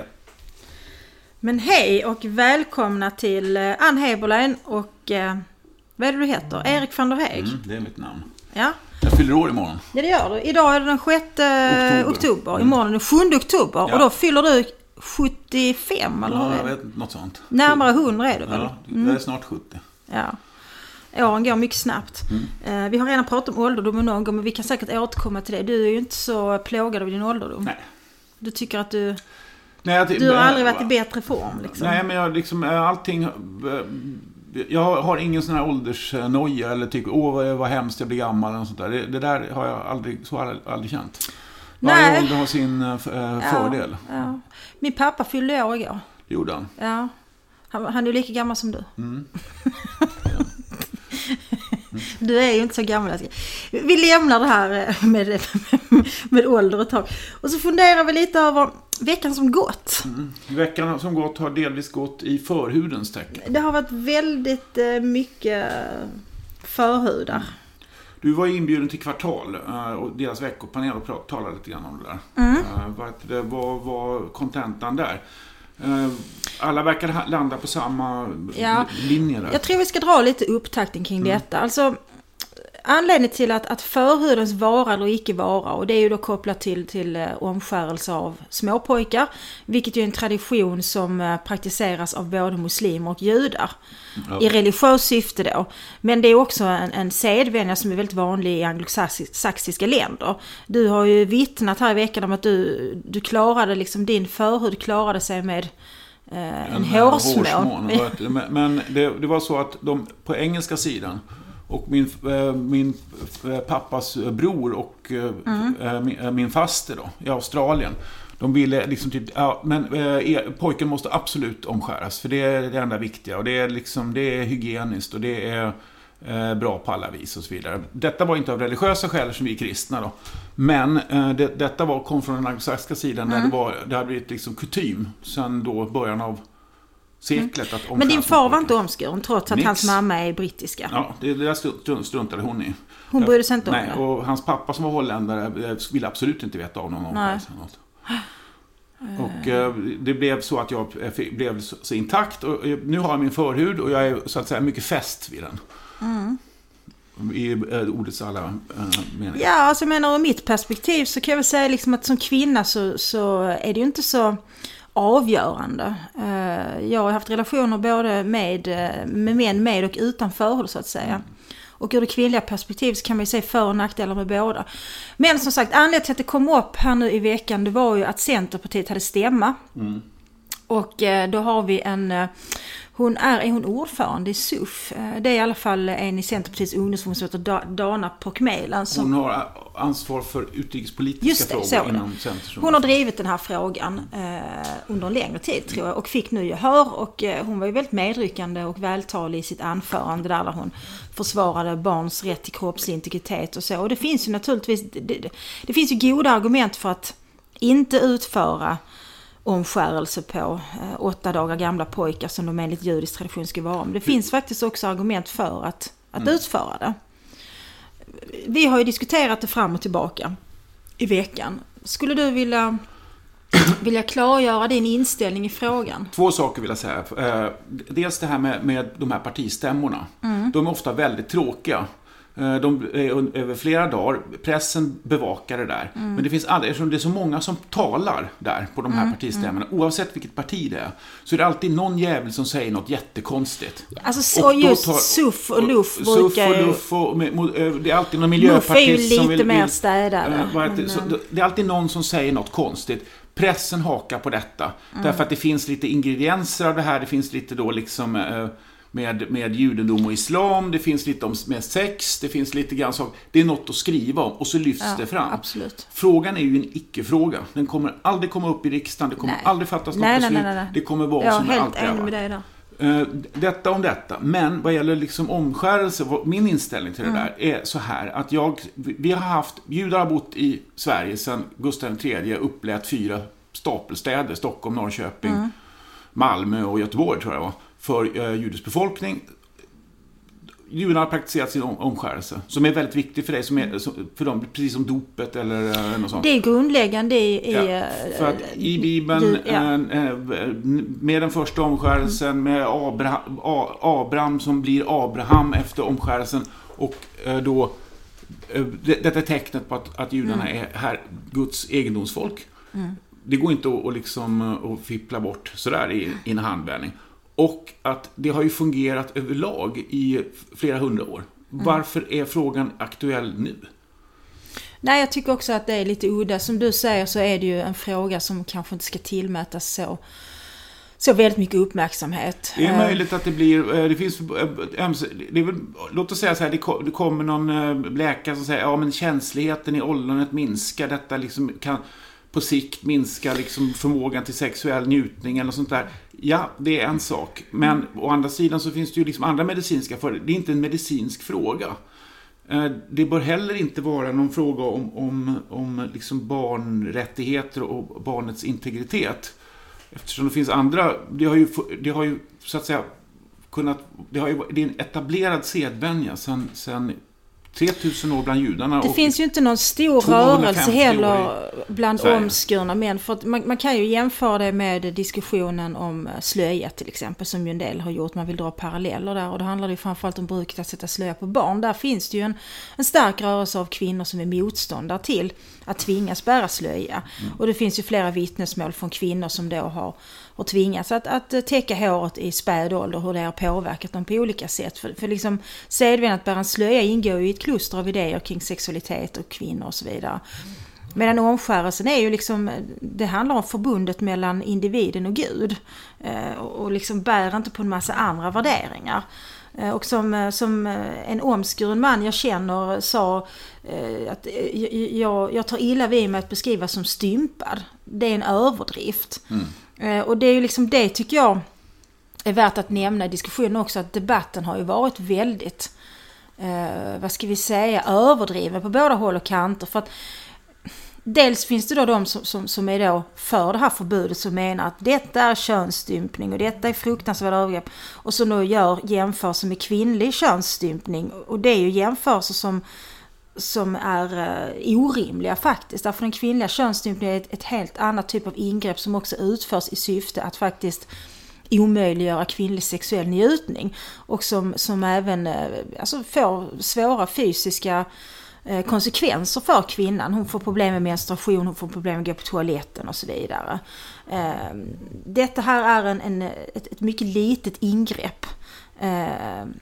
ett. Men hej och välkomna till eh, Ann Heberlein och eh, vad är det du heter? Erik van der Heeg. Mm, det är mitt namn. Ja. Jag fyller år imorgon. ja, det gör du. Idag är det den 6 oktober. Oktober. Imorgon är det 7 oktober Ja. och då fyller du 75 eller Ja, jag det? vet inte, något sånt. Närmare 100 är du väl? Ja, jag är snart 70. Ja. Åren går mycket snabbt. Mm. Eh, vi har redan pratat om ålderdomen någon gång men vi kan säkert återkomma till det. Du är ju inte så plågad av din ålderdom. Nej. Du tycker att du... Nej, jag, Du har aldrig varit i bättre form liksom. Nej, men jag liksom, eh, allting... eh, Jag har ingen sån här åldersnoja eller tycker åh vad, vad hemskt jag blir gammal eller sånt där. Det, det där har jag aldrig, så har jag aldrig känt. Varje Nej. ålder har sin eh, f- eh, Ja, fördel. Ja. Min pappa fyllde år igår. Det gjorde han. Ja. Han, han är lika gammal som du. Mm. Du är ju inte så gammal. Vi lämnar det här eh, med, med ålder ett tag. Och så funderar vi lite över veckan som gått. Veckan som gått har delvis gått i förhudens tecken. Det har varit väldigt eh, mycket förhudar. Du var inbjuden till Kvartal eh, och deras veckopanel och talade lite grann om det där. Mm. Vad var kontentan där? Eh, Alla verkar landa på samma Ja. linje där. Jag tror vi ska dra lite upptakten kring detta. Alltså, anledningen till att, att förhudens vara eller icke vara, och det är ju då kopplat till, till eh, omskärelse av småpojkar, vilket ju är en tradition som eh, praktiseras av både muslimer och judar. Ja. I religiöst syfte då. Men det är också en, en sedvänja som är väldigt vanlig i anglosaxiska länder. Du har ju vittnat här i veckan om att du, du klarade liksom, din förhud klarade sig med eh, en, eh, hårsmån. hårsmån. Men- Men det, det var så att de på engelska sidan och min, eh, min eh, pappas bror och eh, Mm. eh, min, eh, faster då, i Australien. De ville liksom typ, ja, men eh, er- pojken måste absolut omskäras. För det är det enda viktiga. Och det är liksom, det är hygieniskt och det är eh, bra på alla vis och så vidare. Detta var inte av religiösa skäl som vi är kristna då. Men eh, det, detta var, kom från den anglosaxiska sidan Mm. där det, var, det hade blivit liksom kutym sen då början av seklet. Att Mm. Men din far var inte omskuren trots att Nix. hans mamma är brittiska. Ja, det, det där stru- struntade hon i. Hon brydde sig inte om Nej, det. och hans pappa som var holländare eh, ville absolut inte veta av någon omskärelse. Och eh, det blev så att jag eh, blev så, så intakt. Och eh, nu har jag min förhud och jag är så att säga mycket fäst vid den. Mm. I eh, ordets alla eh, meningar. Ja, alltså jag menar ur mitt perspektiv så kan jag väl säga liksom att som kvinna så, så är det ju inte så avgörande. Eh, Jag har haft relationer både med, eh, med män med och utan förhud så att säga. Och ur det kvinnliga perspektivet så kan man ju se för och nackdelar med båda. Men som sagt, anledningen till att det kom upp här nu i veckan det var ju att Centerpartiet hade stämma. Och eh, då har vi en, hon är, är hon ordförande i SUF? Eh, Det är i alla fall en i Centerpartiets ungdomsförbund som heter Da- Dana Pokmelan. Som, Hon har ansvar för utrikespolitiska Just det, frågor inom Centern. hon har drivit den här frågan eh, under en längre tid tror jag och fick nu gehör och eh, hon var ju väldigt medryckande och vältalig i sitt anförande där, där hon försvarade barns rätt till kroppslig integritet och så. Och det finns ju naturligtvis, det, det, det finns ju goda argument för att inte utföra omskärelse på eh, åtta dagar gamla pojkar som de enligt judisk tradition ska vara. Men det finns faktiskt också argument för att, att utföra det. Vi har ju diskuterat det fram och tillbaka i veckan. Skulle du vilja, vilja klargöra din inställning i frågan? Två saker vill jag säga. Eh, Dels det här med, med de här partistämmorna. Mm. De är ofta väldigt tråkiga. Eh, De är un- över flera dagar. Pressen bevakar det där. Mm. Men det finns aldrig, eftersom det är så många som talar där på de här Mm. partistämmorna, oavsett vilket parti det är, så är det alltid någon jävel som säger något jättekonstigt. Alltså så Och just tar- SUF och LUF Suff brukar och ju... luff och eh, det är alltid någon LUF är ju miljöpartist som lite vill... mer vill- städade. Eh, eh, det- det är alltid någon som säger något konstigt. Pressen hakar på detta. Mm. Därför att det finns lite ingredienser av det här. Det finns lite då liksom eh, med, med judendom och islam. Det finns lite om, med sex. Det finns lite grann saker. Det är något att skriva om och så lyfts Ja, det fram. absolut. Frågan är ju en icke-fråga. Den kommer aldrig komma upp i riksdagen. Det kommer Nej. aldrig fattas något Nej, nej, beslut. nej, nej. Det kommer vara Jag som det alltid är. med dig där. Eh, Detta om detta. Men vad gäller liksom omskärelse, min inställning till det där är så här att jag, vi har haft, judar har bott i Sverige sedan Gustav III upplät fyra stapelstäder, Stockholm, Norrköping, Malmö och Göteborg tror jag det var, för eh, judisk befolkning. judarna har praktiserat sin omskärelse. Som är väldigt viktig för dig, som är, för dem, precis som dopet eller något sånt. Det är grundläggande i... i ja, för att i Bibeln, ja. med den första omskärelsen, med Abraham, Abraham som blir Abraham efter omskärelsen och då detta är tecknet på att, att judarna mm. är här, Guds egendomsfolk. Mm. Det går inte att, att, liksom, att fippla bort sådär i, i en handvändning. Och att det har ju fungerat överlag i flera hundra år. Mm. Varför är frågan aktuell nu? Nej, jag tycker också att det är lite udda. Som du säger så är det ju en fråga som kanske inte ska tillmätas så så väldigt mycket uppmärksamhet. Det är möjligt att det blir, eh, det finns, eh, det är väl, låt oss säga så här, det kommer någon eh, läkare som säger, ja men känsligheten i ollonet minskar, detta liksom kan på sikt minska liksom förmågan till sexuell njutning eller sånt där. Ja, det är en sak. Men å andra sidan så finns det ju liksom andra medicinska fördelar. Det är inte en medicinsk fråga. Eh, det bör heller inte vara någon fråga om, om, om liksom barnrättigheter och barnets integritet. Eftersom det finns andra, det har ju, det har ju så att säga kunnat, det, har ju, det är en etablerad sedvänja sen, sen 3000 år bland judarna. Det finns ju inte någon stor rörelse heller bland Sverige. omskurna män. För man, man, kan ju jämföra det med diskussionen om eh, slöja till exempel, som ju en del har gjort. Man vill dra paralleller där. Och då handlar det ju framförallt om bruket att sätta slöja på barn. Där finns det ju en, en stark rörelse av kvinnor som är motståndare till att tvingas bära slöja. Mm. Och det finns ju flera vittnesmål från kvinnor som då har och tvingats att, att täcka håret i späd ålder, hur det har påverkat dem på olika sätt. För, för liksom sedvänjan att bära en slöja ingår ju i ett kluster av idéer kring sexualitet och kvinnor och så vidare. Medan omskärelsen är ju liksom, det handlar om förbundet mellan individen och Gud. Eh, och liksom bär inte på en massa andra värderingar. Eh, och som, eh, som en omskuren man jag känner sa att jag, jag tar illa vid mig att beskriva som stympad. Det är en överdrift. Mm. Och det är ju liksom det tycker jag är värt att nämna i diskussionen också att debatten har ju varit väldigt, eh, vad ska vi säga, överdriven på båda håll och kanter. För att Dels finns det då de som, som, som är då för det här förbudet som menar att detta är könsstympning och detta är fruktansvärda övergrepp. Och som då gör jämförelser med kvinnlig könsstympning. Och det är ju jämförelser som som är uh, orimliga faktiskt. Därför den kvinnliga könsstympningen är ett, ett helt annat typ av ingrepp som också utförs i syfte att faktiskt omöjliggöra kvinnlig sexuell njutning. Och som, som även eh, alltså får svåra fysiska eh, konsekvenser för kvinnan. Hon får problem med menstruation, hon får problem med att gå på toaletten och så vidare. Ehm, detta här är en, en ett, ett, mycket litet ingrepp ehm,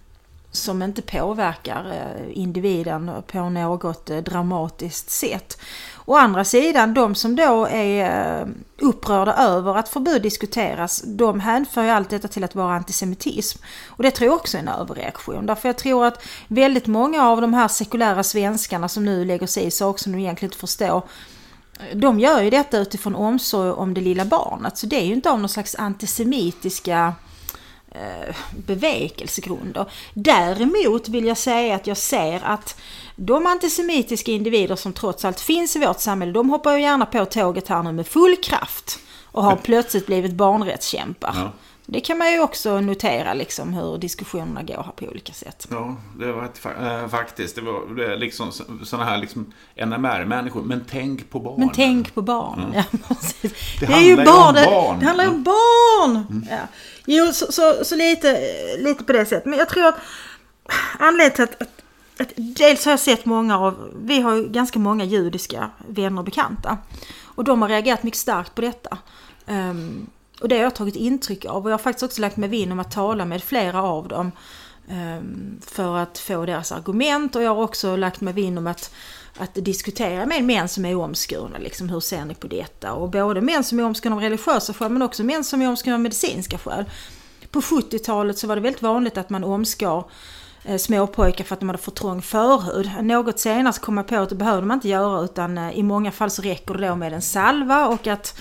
som inte påverkar eh, individen på något eh, dramatiskt sätt. Å andra sidan, de som då är eh, upprörda över att förbud diskuteras, de hänför ju allt detta till att vara antisemitism. Och det tror jag också är en överreaktion. Därför jag tror att väldigt många av de här sekulära svenskarna som nu lägger sig i saker som de egentligen inte förstår, de gör ju detta utifrån omsorg om det lilla barnet. Så det är ju inte av någon slags antisemitiska bevekelsegrunder. Däremot vill jag säga att jag ser att de antisemitiska individer som trots allt finns i vårt samhälle, de hoppar ju gärna på tåget här nu med full kraft och har plötsligt blivit barnrättskämpar. Ja. Det kan man ju också notera liksom hur diskussionerna går här på olika sätt. Ja, det var ett, äh, faktiskt. Det var det liksom sådana här liksom NMR-människor. Men tänk på barn. Men tänk på barn. Mm. Ja, det, det är ju barn. Det, barn. det handlar ju om barn. Mm. Ja. Jo, så, så, så, lite, lite på det sättet. Men jag tror att anledningen till att, att, att, dels har jag sett många av, vi har ju ganska många judiska vänner och bekanta. Och de har reagerat mycket starkt på detta. Um, och det har jag tagit intryck av och jag har faktiskt också lagt mig vinn om att tala med flera av dem. Ehm, för att få deras argument och jag har också lagt mig vinn om att att diskutera med män som är omskurna. Liksom, hur ser ni på detta? Och både män som är omskurna av religiösa skäl men också män som är omskurna av medicinska skäl. På 70-talet så var det väldigt vanligt att man omskar eh, småpojkar för att de hade för trång förhud. Något senare så kom man på att det behövde man inte göra utan eh, i många fall så räcker det då med en salva och att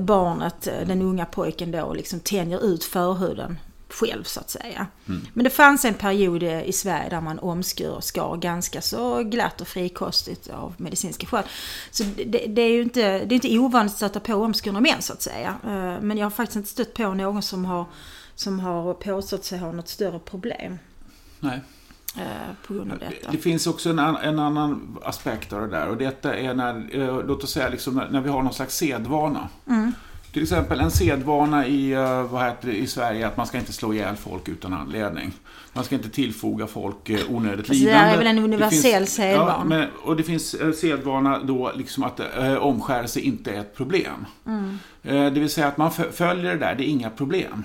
barnet, den unga pojken då liksom tänjer ut förhuden själv så att säga. Mm. Men det fanns en period i Sverige där man omskar skar ganska så glatt och frikostigt av medicinska skäl. Så det, det, är ju inte, det är inte ovanligt att stöta på omskurna män så att säga. Eh, men jag har faktiskt inte stött på någon som har, som har påstått sig ha något större problem. Nej. Eh, på grund av detta. Det finns också en, en, annan aspekt av det där och detta är när, eh, låt oss säga liksom när, vi har någon slags sedvana. Mm. Till exempel en sedvana i, eh, vad heter det, i Sverige att man ska inte slå ihjäl folk utan anledning. Man ska inte tillfoga folk onödigt Alltså, lidande. det är väl en universell sedvana. Ja, och det finns sedvana då liksom att eh, omskärelse inte är ett problem. Mm. Eh, det vill säga att man fö- följer det där, det är inga problem.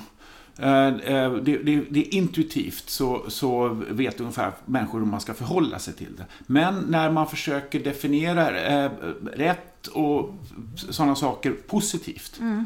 Eh, eh, det, det, det är intuitivt så, så vet ungefär människor hur man ska förhålla sig till det. Men när man försöker definiera eh, rätt och sådana saker positivt. Mm.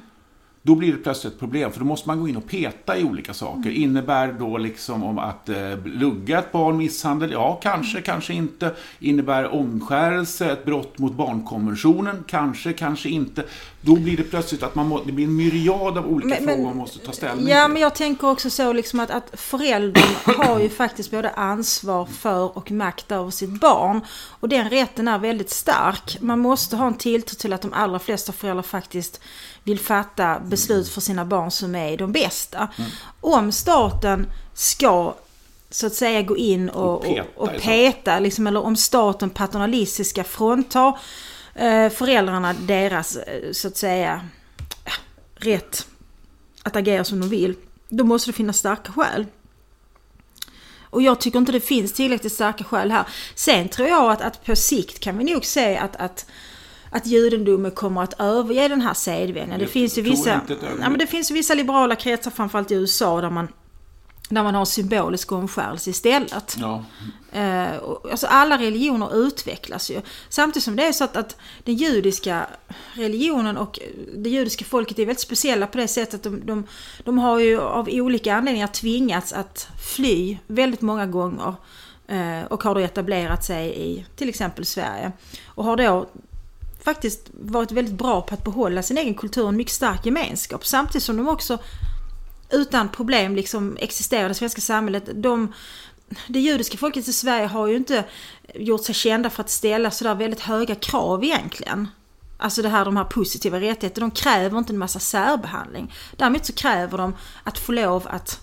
Då blir det plötsligt ett problem, för då måste man gå in och peta i olika saker. Mm. Innebär då liksom om att eh, lugga ett barn, misshandel? Ja, kanske, kanske inte. Innebär omskärelse ett brott mot barnkonventionen? Kanske, kanske inte. Då blir det plötsligt att man må, det blir en myriad av olika Men- men- frågor man måste ta ställning Ja, till. men jag tänker också så liksom att, att föräldern har ju faktiskt både ansvar för och makt över sitt barn. Och den rätten är väldigt stark. Man måste ha en tilltro till att de allra flesta föräldrar faktiskt vill fatta beslut för sina barn som är de bästa. Mm. Om staten ska så att säga gå in och, Och peta och, peta, liksom, eller om staten paternalistiskt ska frånta eh, föräldrarna deras, eh, så att säga, rätt att agera som de vill, då måste det finnas starka skäl. Och jag tycker inte det finns tillräckligt starka skäl här. Sen tror jag att, att på sikt kan vi nog se att, att, att judendomen kommer att överge den här sedvänjan. Det finns ju vissa, ja, men det finns vissa liberala kretsar, framförallt i USA, där man, där man har symbolisk omskärelse istället. Ja, Eh, alltså alla religioner utvecklas ju. Samtidigt som det är så att, att den judiska religionen och det judiska folket är väldigt speciella på det sättet att de, de, de har ju av olika anledningar tvingats att fly väldigt många gånger. Eh, och har då etablerat sig i till exempel Sverige. Och har då faktiskt varit väldigt bra på att behålla sin egen kultur och en mycket stark gemenskap. Samtidigt som de också utan problem liksom existerar i det svenska samhället. De, det judiska folket i Sverige har ju inte gjort sig kända för att ställa sådär väldigt höga krav egentligen. Alltså det här, de här positiva rättigheterna. De kräver inte en massa särbehandling. Däremot så kräver de att få lov att,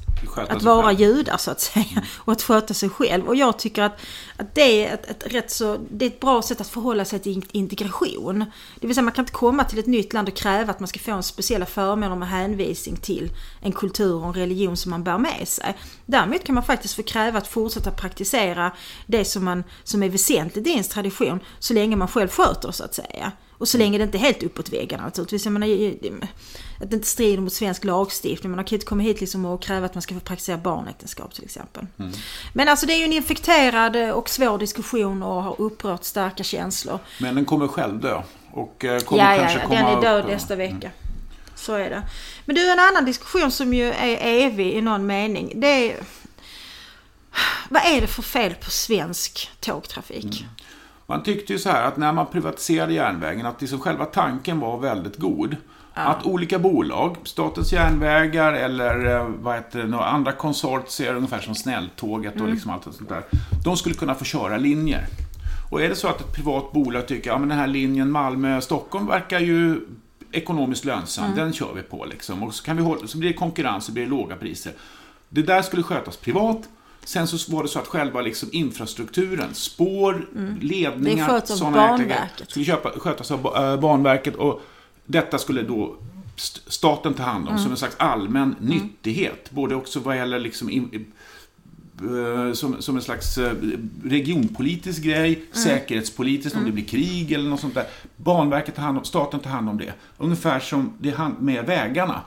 att vara själv. judar så att säga. Och att sköta sig själv. Och jag tycker att, att det, är ett, ett rätt så, det är ett bra sätt att förhålla sig till integration. Det vill säga man kan inte komma till ett nytt land och kräva att man ska få en speciella förmåner med hänvisning till en kultur och en religion som man bär med sig. Däremot kan man faktiskt få kräva att fortsätta praktisera det som, man, som är väsentligt i ens tradition så länge man själv sköter så att säga. Och så länge det inte är helt uppåt väggarna naturligtvis. Jag menar, att det inte strider mot svensk lagstiftning. Man kan inte komma hit liksom och kräva att man ska få praktisera barnäktenskap till exempel. Men alltså det är ju en infekterad och svår diskussion och har upprört starka känslor. Men den kommer själv dö. Och eh, kommer Ja, ja, kanske ja, komma den är död upp, eh, nästa vecka. Så är det. Men du, en annan diskussion som ju är evig i någon mening. Det är... Vad är det för fel på svensk tågtrafik? Man tyckte ju så här att när man privatiserade järnvägen att liksom själva tanken var väldigt god. Att olika bolag, Statens järnvägar eller eh, vad heter det, andra konsortier, ungefär som Snälltåget och liksom allt sånt där. De skulle kunna få köra linjer. Och är det så att ett privat bolag tycker att ja, den här linjen Malmö-Stockholm verkar ju ekonomiskt lönsam, den kör vi på liksom. Och så, kan vi hålla, så blir det konkurrens och blir det låga priser. Det där skulle skötas privat. Sen så var det så att själva liksom infrastrukturen, spår, ledningar, Det sköts av Banverket. skulle köpa, skötas av eh, Banverket. Och detta skulle då st- staten ta hand om som en slags allmän nyttighet. Både också vad gäller liksom in, eh, som, som en slags eh, regionpolitisk grej, säkerhetspolitiskt om det blir krig eller något sånt där. Banverket tar hand om, staten tar hand om det. Ungefär som det med vägarna.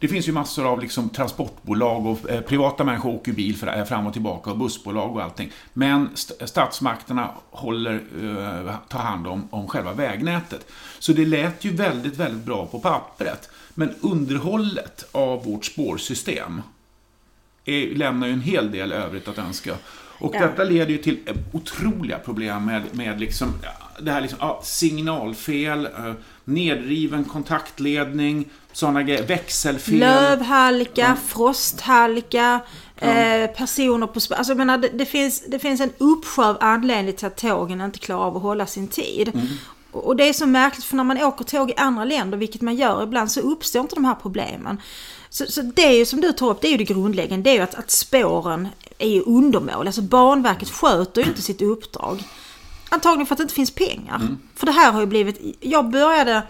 Det finns ju massor av liksom transportbolag och eh, privata människor åker bil för, eh, fram och tillbaka och bussbolag och allting. Men st- statsmakterna håller, eh, tar hand om, om själva vägnätet. Så det lät ju väldigt, väldigt bra på pappret. Men underhållet av vårt spårsystem är, lämnar ju en hel del övrigt att önska. Och Ja. detta leder ju till eh, otroliga problem med, med liksom, ja, det här liksom, ja, signalfel, eh, nedriven kontaktledning, sådana grejer, växelfel. Lövhalka, frosthalka, eh, personer på. Alltså jag menar, det, det, finns, det finns en uppsjö av anledningar till att tågen inte klarar av att hålla sin tid. Och och det är så märkligt för när man åker tåg i andra länder, vilket man gör ibland, så uppstår inte de här problemen. Så, så det är ju som du tar upp, det är ju det grundläggande. Det är ju att, att spåren är ju undermålig. Alltså Banverket sköter ju inte sitt uppdrag. Antagligen för att det inte finns pengar. Mm. För det här har ju blivit... Jag började,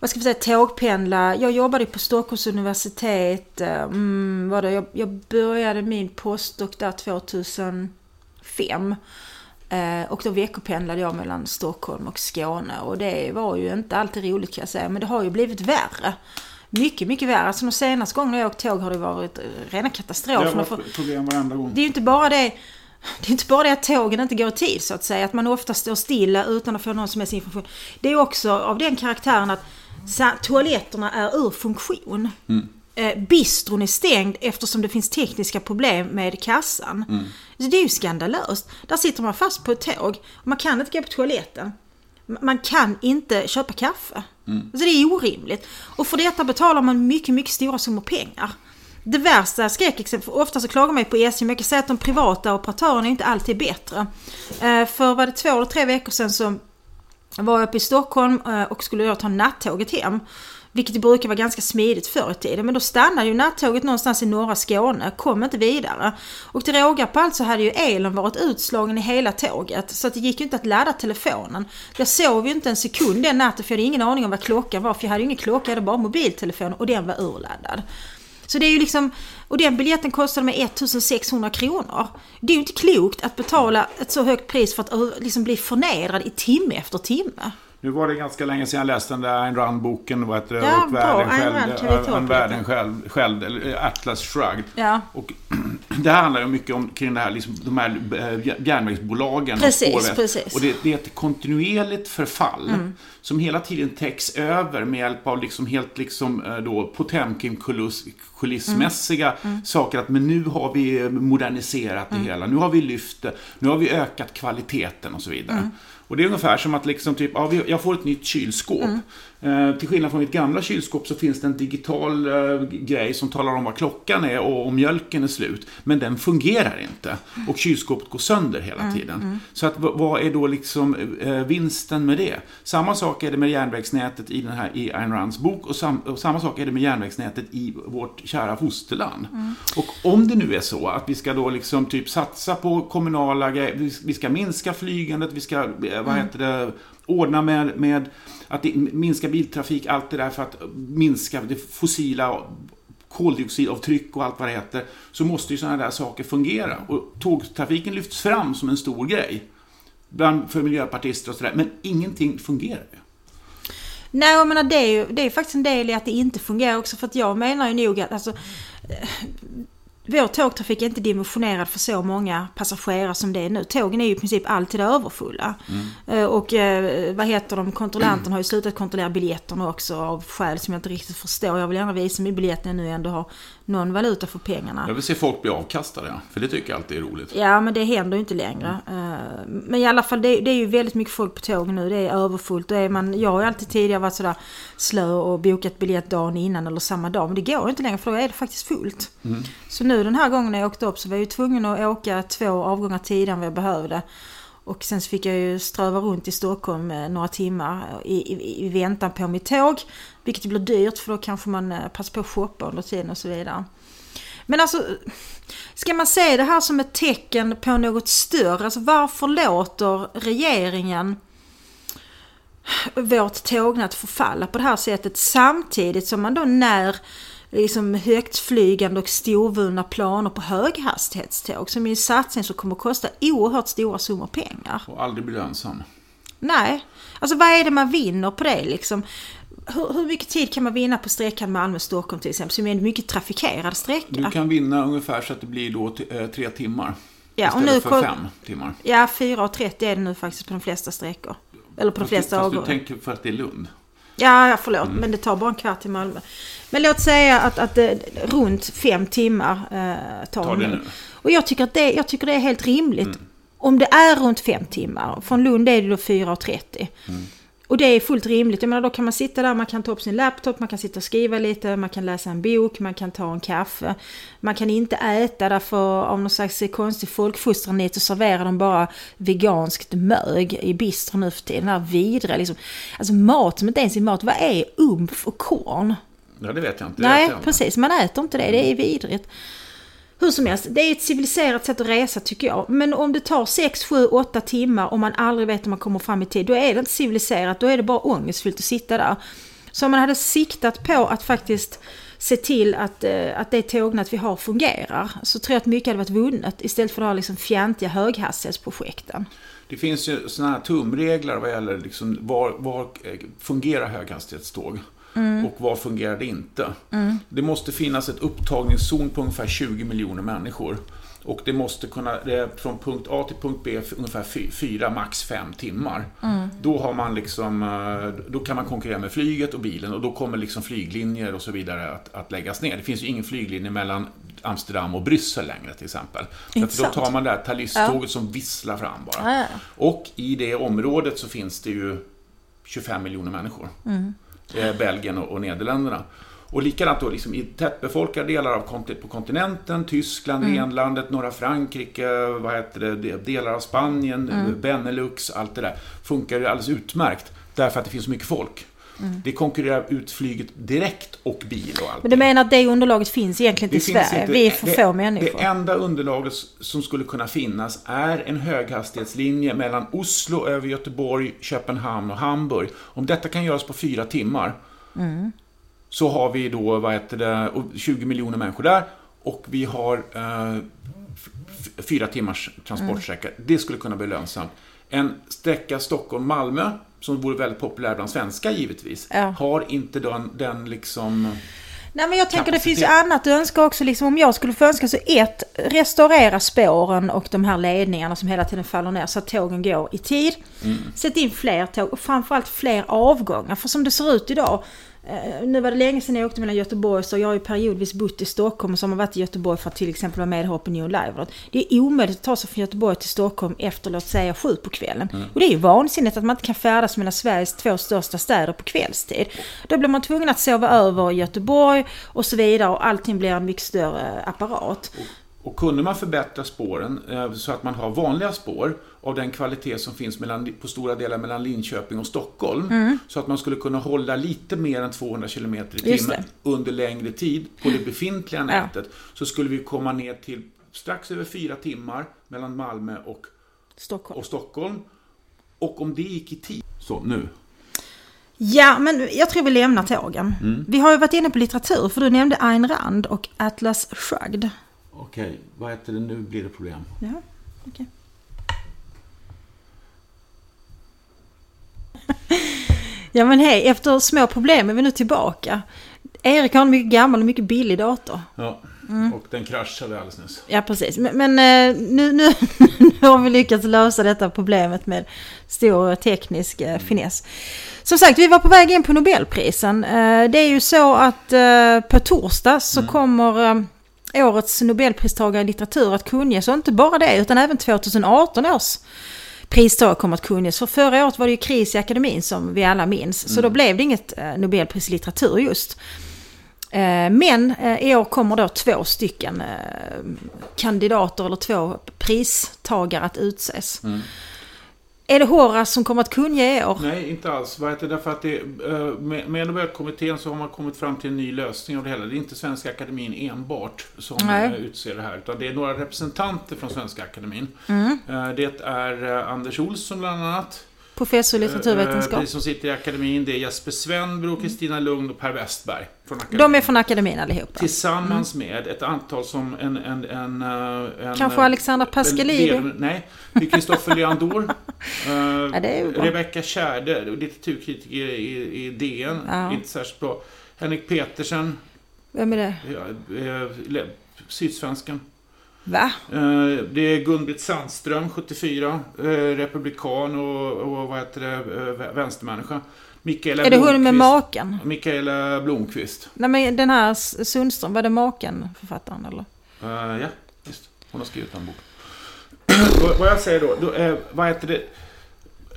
vad ska vi säga, tågpendla. Jag jobbade på Stockholms universitet. eh, Mm, vad det, jag, jag började min postdoc där 2005. Eh, och då veckopendlade jag mellan Stockholm och Skåne. Och det var ju inte alltid roligt kan jag säga. Men det har ju blivit värre. Mycket, mycket värre. Alltså de senaste gångerna jag åkt tåg har det varit rena Det katastrofen. har Och för- varit problem varenda gång. det är ju inte bara det det är inte bara det att tågen inte går i tid så att säga, att man ofta står stilla utan att få någon som helst information. Det är också av den karaktären att sa- toaletterna är ur funktion. Eh, bistron är stängd eftersom det finns tekniska problem med kassan. Så det är ju skandalöst. Där sitter man fast på ett tåg och man kan inte gå på toaletten. Man kan inte köpa kaffe. Alltså det är orimligt. Och för detta betalar man mycket, mycket stora summor pengar. Det värsta skräckexemplet, ofta så klagar man ju på SJ, men jag kan säga att de privata operatörerna är inte alltid bättre. Eh, För var det två eller tre veckor sedan så var jag uppe i Stockholm eh, och skulle då ta nattåget hem. Vilket det brukar vara ganska smidigt förr i tiden. Men då stannade ju nattåget någonstans i norra Skåne, kom inte vidare. Och till råga på allt så hade ju elen varit utslagen i hela tåget. Så att det gick ju inte att ladda telefonen. Jag sov ju inte en sekund den natten för jag hade ingen aning om vad klockan var. För jag hade ju ingen klocka, jag hade bara mobiltelefon och den var urladdad. Så det är ju liksom, och den biljetten kostade mig 1600 kronor. Det är ju inte klokt att betala ett så högt pris för att liksom bli förnedrad i timme efter timme. Nu var det ganska länge sedan jag läste den där Ayn Rand-boken. Vad heter det? Ja, Och världen själv. Lite. världen själv, själv, eller äh, Atlas Shrugged. Ja. Och det här handlar ju mycket om kring det här, liksom, de här äh, järnvägsbolagen. Precis, och precis. Och det, det är ett kontinuerligt förfall. Mm. Som hela tiden täcks över med hjälp av liksom helt liksom äh, då Potemkin-kulissmässiga Mm. saker. Att men nu har vi eh, moderniserat det hela. Nu har vi lyft det. Nu har vi ökat kvaliteten och så vidare. Mm. Och det är ungefär som att liksom typ, ja, jag får ett nytt kylskåp. Mm. Eh, till skillnad från mitt gamla kylskåp så finns det en digital eh, grej som talar om vad klockan är och om mjölken är slut. Men den fungerar inte. Och kylskåpet går sönder hela tiden. Så att, vad är då liksom eh, vinsten med det? Samma sak är det med järnvägsnätet i, den här, i Ayn Rands bok och, sam, och samma sak är det med järnvägsnätet i vårt kära fosterland. Och om det nu är så att vi ska då liksom typ satsa på kommunala grejer, vi, ska minska flygandet, vi ska, eh, vad heter det, ordna med, med att det, minska biltrafik, allt det där för att minska det fossila koldioxidavtryck och allt vad det heter, så måste ju sådana där saker fungera. Och tågtrafiken lyfts fram som en stor grej. Bland, för miljöpartister och sådär, men ingenting fungerar ju. Nej, jag menar det är ju det är faktiskt en del i att det inte fungerar också. För att jag menar ju nog att alltså, eh, vår tågtrafik är inte dimensionerad för så många passagerare som det är nu. Tågen är ju i princip alltid överfulla. Eh, Och eh, vad heter de, kontrollanten har ju slutat kontrollera biljetterna också av skäl som jag inte riktigt förstår. Jag vill gärna visa min biljett när jag nu ändå har någon valuta för pengarna. Jag vill se folk bli avkastade, för det tycker jag alltid är roligt. Ja, men det händer ju inte längre. Eh, Men i alla fall, det, det är ju väldigt mycket folk på tågen nu. Det är överfullt. Och är man, jag har ju alltid tidigare varit sådär slö och bokat biljett dagen innan eller samma dag. Men det går ju inte längre för då är det faktiskt fullt. Så nu den här gången när jag åkte upp så var jag ju tvungen att åka två avgångar tidigare än vad jag behövde. Och sen så fick jag ju ströva runt i Stockholm eh, några timmar i, i, i väntan på mitt tåg. Vilket blir dyrt för då kanske man eh, passar på att shoppa under tiden och så vidare. Men alltså, ska man se det här som ett tecken på något större? Alltså varför låter regeringen vårt tågnät förfalla på det här sättet samtidigt som man då när liksom högtflygande och storvunna planer på höghastighetståg som är en satsning som kommer att kosta oerhört stora summor pengar. Och aldrig bli lönsam. Nej, alltså vad är det man vinner på det liksom? Hur, hur mycket tid kan man vinna på sträckan Malmö-Stockholm till exempel, som är en mycket trafikerad sträcka? Du kan vinna ungefär så att det blir då eh, tre timmar. Ja, och istället nu för fem timmar. Ja, 4.30 är det nu faktiskt på de flesta sträckor. Eller på de flesta Fast du avgångar. tänker för att det är Lund. Ja, ja, förlåt, men det tar bara en kvart till Malmö. Men låt säga att, att det runt fem timmar eh, tar Ta det nu. Och jag tycker, att det, jag tycker det är helt rimligt. Om det är runt fem timmar, från Lund är det då 4.30. Och det är fullt rimligt. Jag menar, då kan man sitta där, man kan ta upp sin laptop, man kan sitta och skriva lite, man kan läsa en bok, man kan ta en kaffe. Man kan inte äta därför av någon slags konstig folkfostran så serverar de bara veganskt mög i bistro nu för tiden. Den här vidriga liksom. Alltså mat som inte ens är mat. Vad är umf och korn? Ja, det vet jag inte. Nej, jag precis. Man äter inte det. Det är vidrigt. Hur som helst, det är ett civiliserat sätt att resa tycker jag. Men om det tar 6, 7, 8 timmar och man aldrig vet om man kommer fram i tid, då är det inte civiliserat, då är det bara ångestfyllt att sitta där. Så om man hade siktat på att faktiskt se till att, eh, att det tågnät vi har fungerar, så tror jag att mycket hade varit vunnet istället för de här liksom fjantiga höghastighetsprojekten. Det finns ju sådana här tumregler vad gäller liksom var, var eh, fungerar höghastighetståg. Mm. Och var fungerar det inte? Mm. Det måste finnas ett upptagningszon på ungefär 20 miljoner människor. Och det måste kunna, från punkt A till punkt B ungefär fyra, max fem timmar. Mm. Då, har man liksom, eh, då kan man konkurrera med flyget och bilen och då kommer liksom flyglinjer och så vidare att, att läggas ner. Det finns ju ingen flyglinje mellan Amsterdam och Bryssel längre till exempel. För då tar man det här Thalys-tåget ja. som visslar fram bara. Ja, ja. Och i det området så finns det ju 25 miljoner människor. Mm. Belgien och, och Nederländerna. Och likadant då liksom i tättbefolkade delar av på kontinenten, Tyskland, mm. Renlandet, norra Frankrike, vad heter det, delar av Spanien, mm. Benelux, allt det där. Funkar det alldeles utmärkt därför att det finns så mycket folk. Mm. Det konkurrerar ut flyget direkt och bil och allt. Men du menar att det underlaget finns egentligen inte i Sverige? Inte. Vi är för det, få människor. Det enda underlaget som skulle kunna finnas är en höghastighetslinje mellan Oslo över Göteborg, Köpenhamn och Hamburg. Om detta kan göras på fyra timmar mm. så har vi då vad heter det, 20 miljoner människor där och vi har eh, fyra timmars transportsträcka. Mm. Det skulle kunna bli lönsamt. En sträcka Stockholm-Malmö som vore väldigt populär bland svenskar givetvis, ja. har inte den, den liksom... Nej men jag tänker det finns ju annat att önska också. Liksom, om jag skulle få önska så ett, restaurera spåren och de här ledningarna som hela tiden faller ner så att tågen går i tid. Mm. Sätt in fler tåg och framförallt fler avgångar. För som det ser ut idag nu var det länge sedan jag åkte mellan Göteborg så jag har ju periodvis bott i Stockholm och så har man varit i Göteborg för att till exempel vara med i Opinion Live. Det är omöjligt att ta sig från Göteborg till Stockholm efter låt säga sju på kvällen. Mm. Och det är ju vansinnigt att man inte kan färdas mellan Sveriges två största städer på kvällstid. Då blir man tvungen att sova över i Göteborg och så vidare och allting blir en mycket större apparat. Och kunde man förbättra spåren eh, så att man har vanliga spår av den kvalitet som finns mellan, på stora delar mellan Linköping och Stockholm. Mm. Så att man skulle kunna hålla lite mer än 200 km i timmen under längre tid på det befintliga nätet. Ja. Så skulle vi komma ner till strax över fyra timmar mellan Malmö och Stockholm. Och, Stockholm. och om det gick i tid. Så nu. Ja, men jag tror vi lämnar tågen. Mm. Vi har ju varit inne på litteratur, för du nämnde Ayn Rand och Atlas Shrugged. Okej, vad heter det nu blir det problem? Ja, okej. ja men hej, efter små problem är vi nu tillbaka. Erik har en mycket gammal och mycket billig dator. Ja, mm. och den kraschade alldeles nyss. Ja, precis. Men, men eh, nu, nu, nu har vi lyckats lösa detta problemet med stor teknisk eh, finess. Som sagt, vi var på väg in på Nobelprisen. Eh, det är ju så att på torsdag så mm. kommer årets Nobelpristagare i litteratur att kunges. Och inte bara det, utan även 2018 års pristagare kommer att kunges. För förra året var det ju kris i akademin som vi alla minns. Så mm. då blev det inget eh, Nobelpris i litteratur just. Eh, men eh, i år kommer då två stycken kandidater eller två pristagare att utses. Mm. Är det Horace som kommer att kunge i år? Nej, inte alls. Vad heter det? Därför att det, eh, med Nobelkommittén så har man kommit fram till en ny lösning av det hela. Det är inte Svenska Akademin enbart som Nej. Eh, utser det här. Utan det är några representanter från Svenska Akademin. Mm. Eh, det är Anders Olsson bland annat. Professor i litteraturvetenskap. Vi som sitter i akademin, det är Jesper Svenbro, Kristina Lugn och Per Westberg. Från akademin. De är från akademin allihopa. Tillsammans mm. med ett antal som en... en, en, en Kanske Alexandra Pascalidou? Nej, Kristoffer Leandor. ja, Rebecka Tjärde, litteraturkritiker i, i DN. Ja. Inte särskilt bra. Henrik Petersen. Vem är det? Sydsvenskan. Va? Eh, det är Gun-Britt Sandström, 74, eh, republikan och, och vad heter det, eh, vänstermänniska. Mikaela är det hon med maken? Mikaela Blomqvist. Nej men den här Sundström, var det maken, författaren eller? Uh, ja, just Hon har skrivit en bok. vad jag säger då, då vad heter det?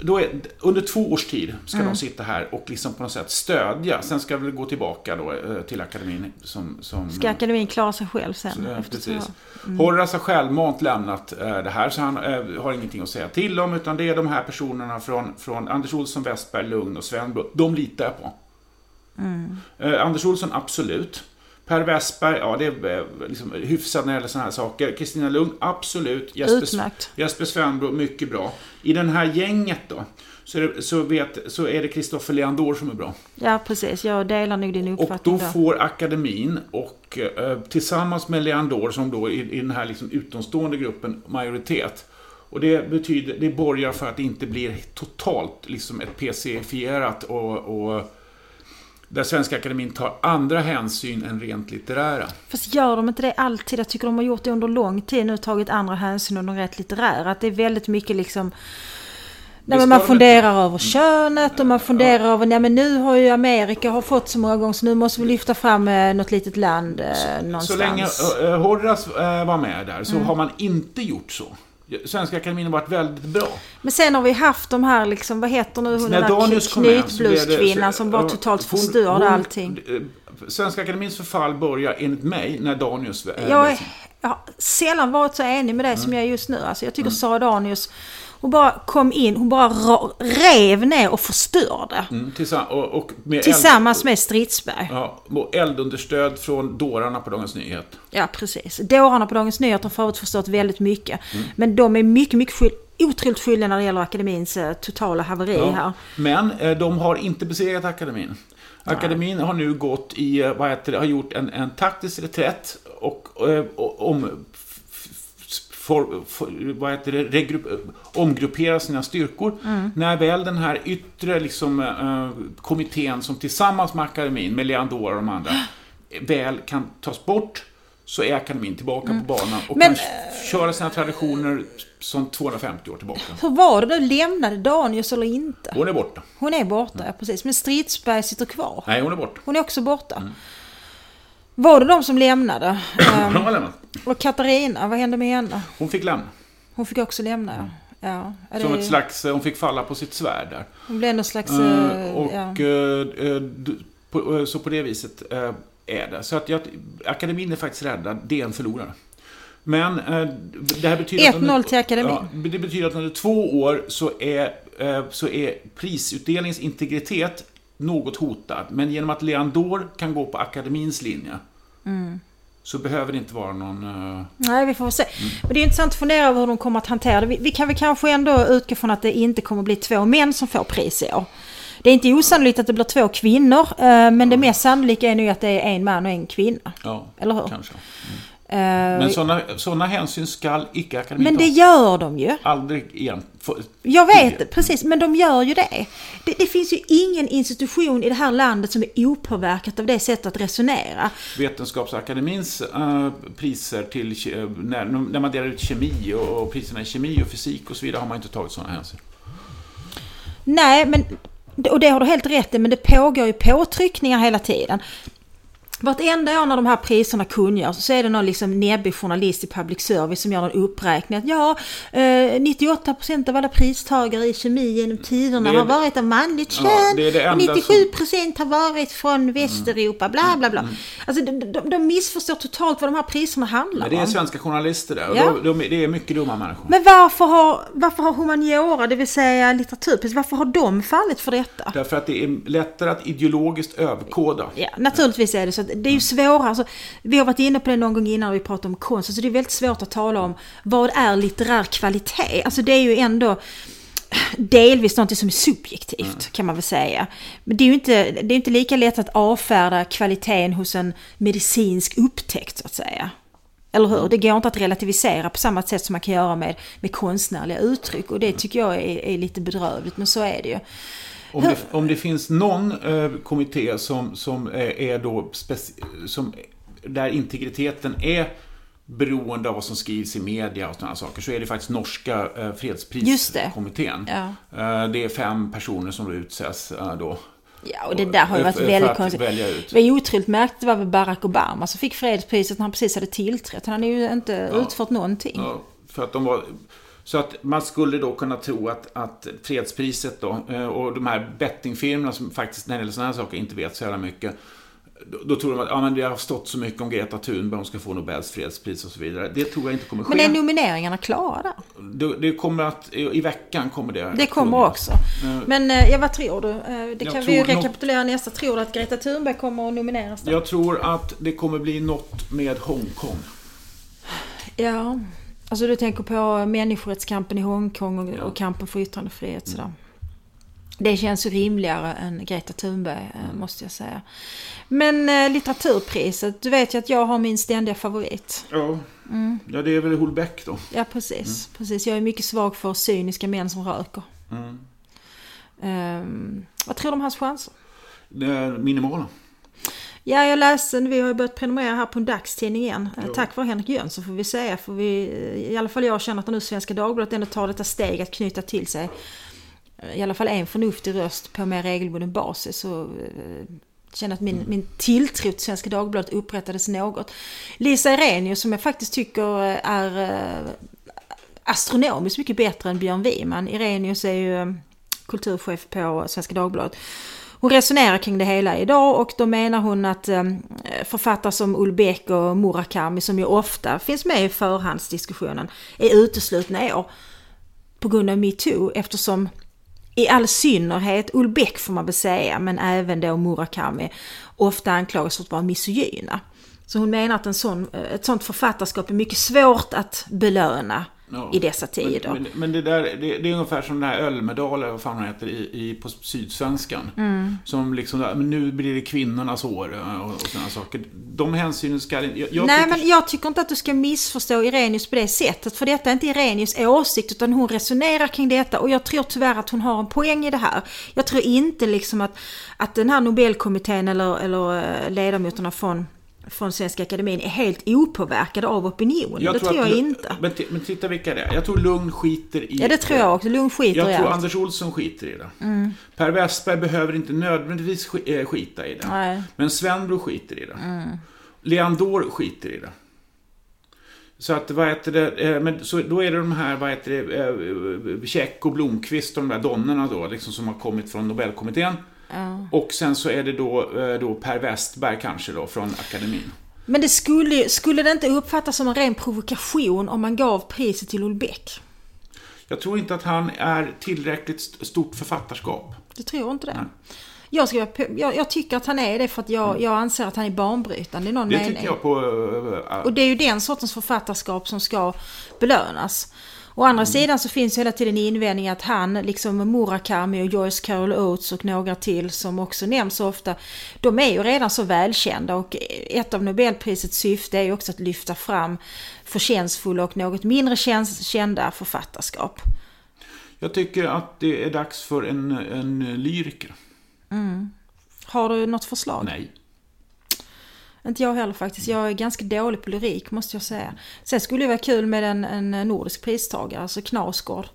Då är, under två års tid ska mm. de sitta här och liksom på något sätt stödja. Sen ska vi gå tillbaka då eh, till akademin. Som, som, ska akademin klara sig själv sen? Så, efter precis. Mm. Horace har självmant lämnat äh, det här så han har ingenting att säga till om. Utan det är de här personerna från, från Anders Olsson, Westberg, Lugn och Sven De litar jag på. Mm. Anders Olsson, absolut. Per Westberg, ja det är eh, liksom hyfsat när det gäller sådana här saker. Kristina Lugn, absolut. Jesper, Utmärkt. Jesper Svenbro, mycket bra. I den här gänget då, så är det, så vet, så är det Kristoffer Leandor som är bra. Ja, precis. Jag delar nog din Och uppfattning då där. får akademin och eh, tillsammans med Leandor som då i, i den här liksom utomstående gruppen majoritet. Och det betyder, det borgar för att det inte blir totalt liksom ett PC-fierat och, och där Svenska Akademin tar andra hänsyn än rent litterära. Fast gör de inte det alltid? Jag tycker de har gjort det under lång tid nu, tagit andra hänsyn än de rätt litterära. Att det är väldigt mycket liksom... Nej, men man funderar över könet och man funderar över, nej men nu har ju Amerika har fått så många gånger så nu måste vi lyfta fram eh, något litet land eh, någonstans. Så länge eh, var med där Mm. så har man inte gjort så. Svenska Akademin har varit väldigt bra. Men sen har vi haft de här liksom, vad heter nu hon den där knytbluskvinnan som bara ja, totalt hon- förstörde hon- allting. eh, Svenska Akademins förfall börjar enligt mig när Danius... eh, Jag, är, liksom- jag har sällan varit så enig med dig som jag är just nu. Alltså jag tycker Mm. Sara Danius, hon bara kom in, hon bara ra- rev ner och förstörde. Mm, tillsamm- och, och med Tillsammans med Stridsberg. Ja, och eldunderstöd från dårarna på Dagens Nyheter. Ja, precis. Dårarna på Dagens Nyheter har förut förstått väldigt mycket. Mm. Men de är mycket, mycket skyld, otroligt skyldiga när det gäller akademins eh, totala haveri här. Men eh, de har inte besegrat akademin. Akademin har nu gått i, eh, vad heter det, har gjort en, en taktisk reträtt och, eh, och om, for, for, vad heter det, regrupp, omgruppera sina styrkor. När väl den här yttre liksom, eh, kommittén som tillsammans med akademin, med Leandora och de andra, väl kan tas bort så är akademin tillbaka på banan och Men, kan köra sina traditioner som 250 år tillbaka. Hur var det nu? Lämnade Danius eller inte? Hon är borta. Hon är borta, ja, precis. Men Stridsberg sitter kvar. Nej, hon är borta. Hon är också borta. Mm. Var det de som lämnade? Ehm, Hon har lämnat. Och Katarina, vad hände med henne? Hon fick lämna. Hon fick också lämna, ja. ja. Som ett slags, hon fick falla på sitt svärd där. Hon blev någon slags... Eh, eh, och ja. eh, eh, eh, så på det viset eh, är det. Så att jag, akademin är faktiskt räddad, det är en förlorare. Men eh, det här betyder... att 1-0 under- till akademin. Ja, det betyder att under två år så är, eh, så är prisutdelningens integritet något hotad. Men genom att Leandor kan gå på akademins linje Mm. Så behöver det inte vara någon... eh, Nej, vi får se. Mm. Men det är intressant att fundera över hur de kommer att hantera det. Vi, vi kan väl kanske ändå utgå från att det inte kommer att bli två män som får pris i år. Det är inte osannolikt att det blir två kvinnor, eh, men det mest sannolika är nu att det är en man och en kvinna. Ja, Eller hur? kanske. Eh, Men sådana, sådana hänsyn ska icke akademin men det gör de ju. Aldrig igen. För- Jag vet det, precis. Men de gör ju det. det. Det finns ju ingen institution i det här landet som är opåverkat av det sättet att resonera. Vetenskapsakademins eh, priser till eh, när, när man delar ut kemi och, och priserna i kemi och fysik och så vidare har man inte tagit sådana hänsyn. Nej, men, och det har du helt rätt i, men det pågår ju påtryckningar hela tiden. Vartenda år när de här priserna kungörs så är det någon liksom näbbig journalist i public service som gör en uppräkning att ja, eh, 98% av alla pristagare i kemi genom tiderna Det har varit av manligt kön Ja, det är det och enda 97% har varit från Västeuropa, bla bla bla. Alltså de, de, de missförstår totalt vad de här priserna handlar Men det är om. svenska journalister där och Ja. de, de, det är mycket dumma människor. Men varför har, varför har humaniora, det vill säga litteraturpris, varför har de fallit för detta? Därför att det är lättare att ideologiskt överkoda. Ja, naturligtvis är det så. Det är ju svårare. Alltså, vi har varit inne på det någon gång innan vi pratade om konst. Alltså, det är väldigt svårt att tala om vad är litterär kvalitet. Alltså det är ju ändå delvis något som är subjektivt kan man väl säga. Men det är ju inte, det är inte lika lätt att avfärda kvaliteten hos en medicinsk upptäckt så att säga. Eller hur? Det går inte att relativisera på samma sätt som man kan göra med, med konstnärliga uttryck. Och det tycker jag är, är lite bedrövligt, men så är det ju. Om det, om det finns någon eh, kommitté som, som är, är då som, där integriteten är beroende av vad som skrivs i media och sådana saker så är det faktiskt norska eh, Just det. fredspriskommittén. Ja. Eh, det är fem personer som då utses eh, då. Ja, och det där har ju varit väldigt konstigt. Det var ju otroligt märkligt, det var väl Barack Obama som fick fredspriset när han precis hade tillträtt. Han hade ju inte utfört någonting. Ja, för att de var, så att man skulle då kunna tro att, att fredspriset då, eh, och de här bettingfirmorna som faktiskt när det gäller sådana här saker inte vet så jävla mycket. Då, då tror de att ja, men det har stått så mycket om Greta Thunberg, hon ska få Nobels fredspris och så vidare. Det tror jag inte kommer ske. Men är nomineringarna klara det, det kommer att, i veckan kommer det. Det kommer sjungas. också. Eh, Men eh, ja, vad tror du? Det kan vi ju tror något- rekapitulera nästa. Tror du att Greta Thunberg kommer att nomineras då? Jag tror att det kommer bli något med Hongkong. Ja. Alltså du tänker på människorättskampen i Hongkong och, Ja. och kampen för yttrandefrihet sådär. Det känns rimligare än Greta Thunberg, eh, Mm. måste jag säga. Men eh, litteraturpriset, du vet ju att jag har min ständiga favorit. Ja, Mm. ja det är väl Holbeck då. Ja, precis. precis. Jag är mycket svag för cyniska män som röker. Mm. Ehm, vad tror du om hans chanser? Det är minimala. Ja, jag läste, vi har ju börjat prenumerera här på en dagstidning igen. Eh, Ja. Tack vare Henrik Jönsson får vi säga. För vi, I alla fall jag känner att nu Svenska Dagbladet ändå tar detta steg att knyta till sig eh, i alla fall en förnuftig röst på mer regelbunden basis. Så eh, känner att min, min tilltro till Svenska Dagbladet upprättades något. Lisa Irenius som jag faktiskt tycker eh, är eh, astronomiskt mycket bättre än Björn Wiman. Irenius är ju eh, kulturchef på Svenska Dagbladet. Hon resonerar kring det hela idag och då menar hon att eh, författare som Ulbeck och Murakami som ju ofta finns med i förhandsdiskussionen är uteslutna i år på grund av metoo eftersom i all synnerhet Ulbeck får man väl säga men även då Murakami ofta anklagas för att vara misogyna. Så hon menar att en sån, eh, ett sånt författarskap är mycket svårt att belöna Ja. i dessa tider. Men, men, men det, där, det, det är ungefär som den här Ölmedal, eller vad fan hon heter, i, i, på Sydsvenskan. Mm. Som liksom, men nu blir det kvinnornas år eh, och, och sådana saker. De hänsynen ska jag, jag Nej tycker- men jag tycker inte att du ska missförstå Irenius på det sättet. För detta är inte Irenius åsikt utan hon resonerar kring detta. Och jag tror tyvärr att hon har en poäng i det här. Jag tror inte liksom att, att den här Nobelkommittén eller, eller eh, ledamöterna från, från Svenska Akademin är helt opåverkade av opinionen. det tror jag inte. Men, men titta vilka det är. Jag tror Lugn skiter i Ja det tror jag också. Lugn skiter Jag i tror allt. Anders Olsson skiter i det. Mm. Per Westberg behöver inte nödvändigtvis eh, skita i det. Nej. Mm. Men Svenbro skiter i det. Leandor skiter i det. Så att, vad heter det, eh, men så, då är det de här, vad heter det, eh, Käck och Blomqvist och de där donnorna då, liksom som har kommit från Nobelkommittén. Ja. Och sen så är det då, eh, då Per Westberg kanske då, från akademin. Men det skulle, skulle det inte uppfattas som en ren provokation om man gav priset till Ulbek? Jag tror inte att han är tillräckligt st- stort författarskap. Du tror inte det? Jag, ska, jag, jag tycker att han är det för att jag, jag anser att han är banbrytande i någon Det mening. tycker jag på... eh, Och det är ju den sortens författarskap som ska belönas. Å andra sidan så finns hela tiden invändning att han, liksom Murakami och Joyce Carol Oates och några till som också nämns ofta, de är ju redan så välkända och ett av Nobelprisets syfte är ju också att lyfta fram förtjänstfulla och något mindre kända författarskap. Jag tycker att det är dags för en, en lyriker. Har du något förslag? Nej. Inte jag heller faktiskt. Jag är ganska dålig på lyrik måste jag säga. Sen skulle det vara kul med en, en nordisk pristagare, alltså Knausgård.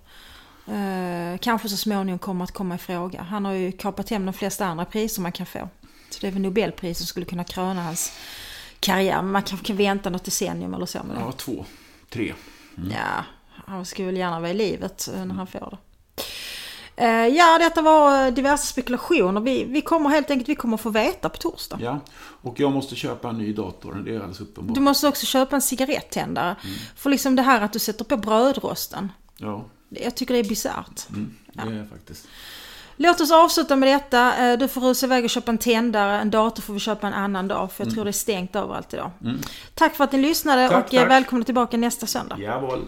Eh, kanske så småningom kommer att komma i fråga. Han har ju kapat hem de flesta andra priser man kan få. Så det är väl Nobelpris som skulle kunna kröna hans karriär. Men man kanske kan vänta något decennium eller så med det. Ja, två. Tre. Ja, han skulle väl gärna vara i livet eh, när han får det. Eh, Ja, detta var diverse spekulationer. Vi, vi kommer helt enkelt vi kommer få veta på torsdag. Ja. Och jag måste köpa en ny dator, det är alldeles uppenbart. Du måste också köpa en cigarettändare. För liksom det här att du sätter på brödrosten. Ja, Jag tycker det är bisarrt. mm, det är faktiskt. Låt oss avsluta med detta. Eh, Du får rusa iväg och köpa en tändare. En dator får vi köpa en annan dag. För jag tror det är stängt överallt idag. Tack för att ni lyssnade Tack, och eh, tack. välkomna tillbaka nästa söndag. Jawohl.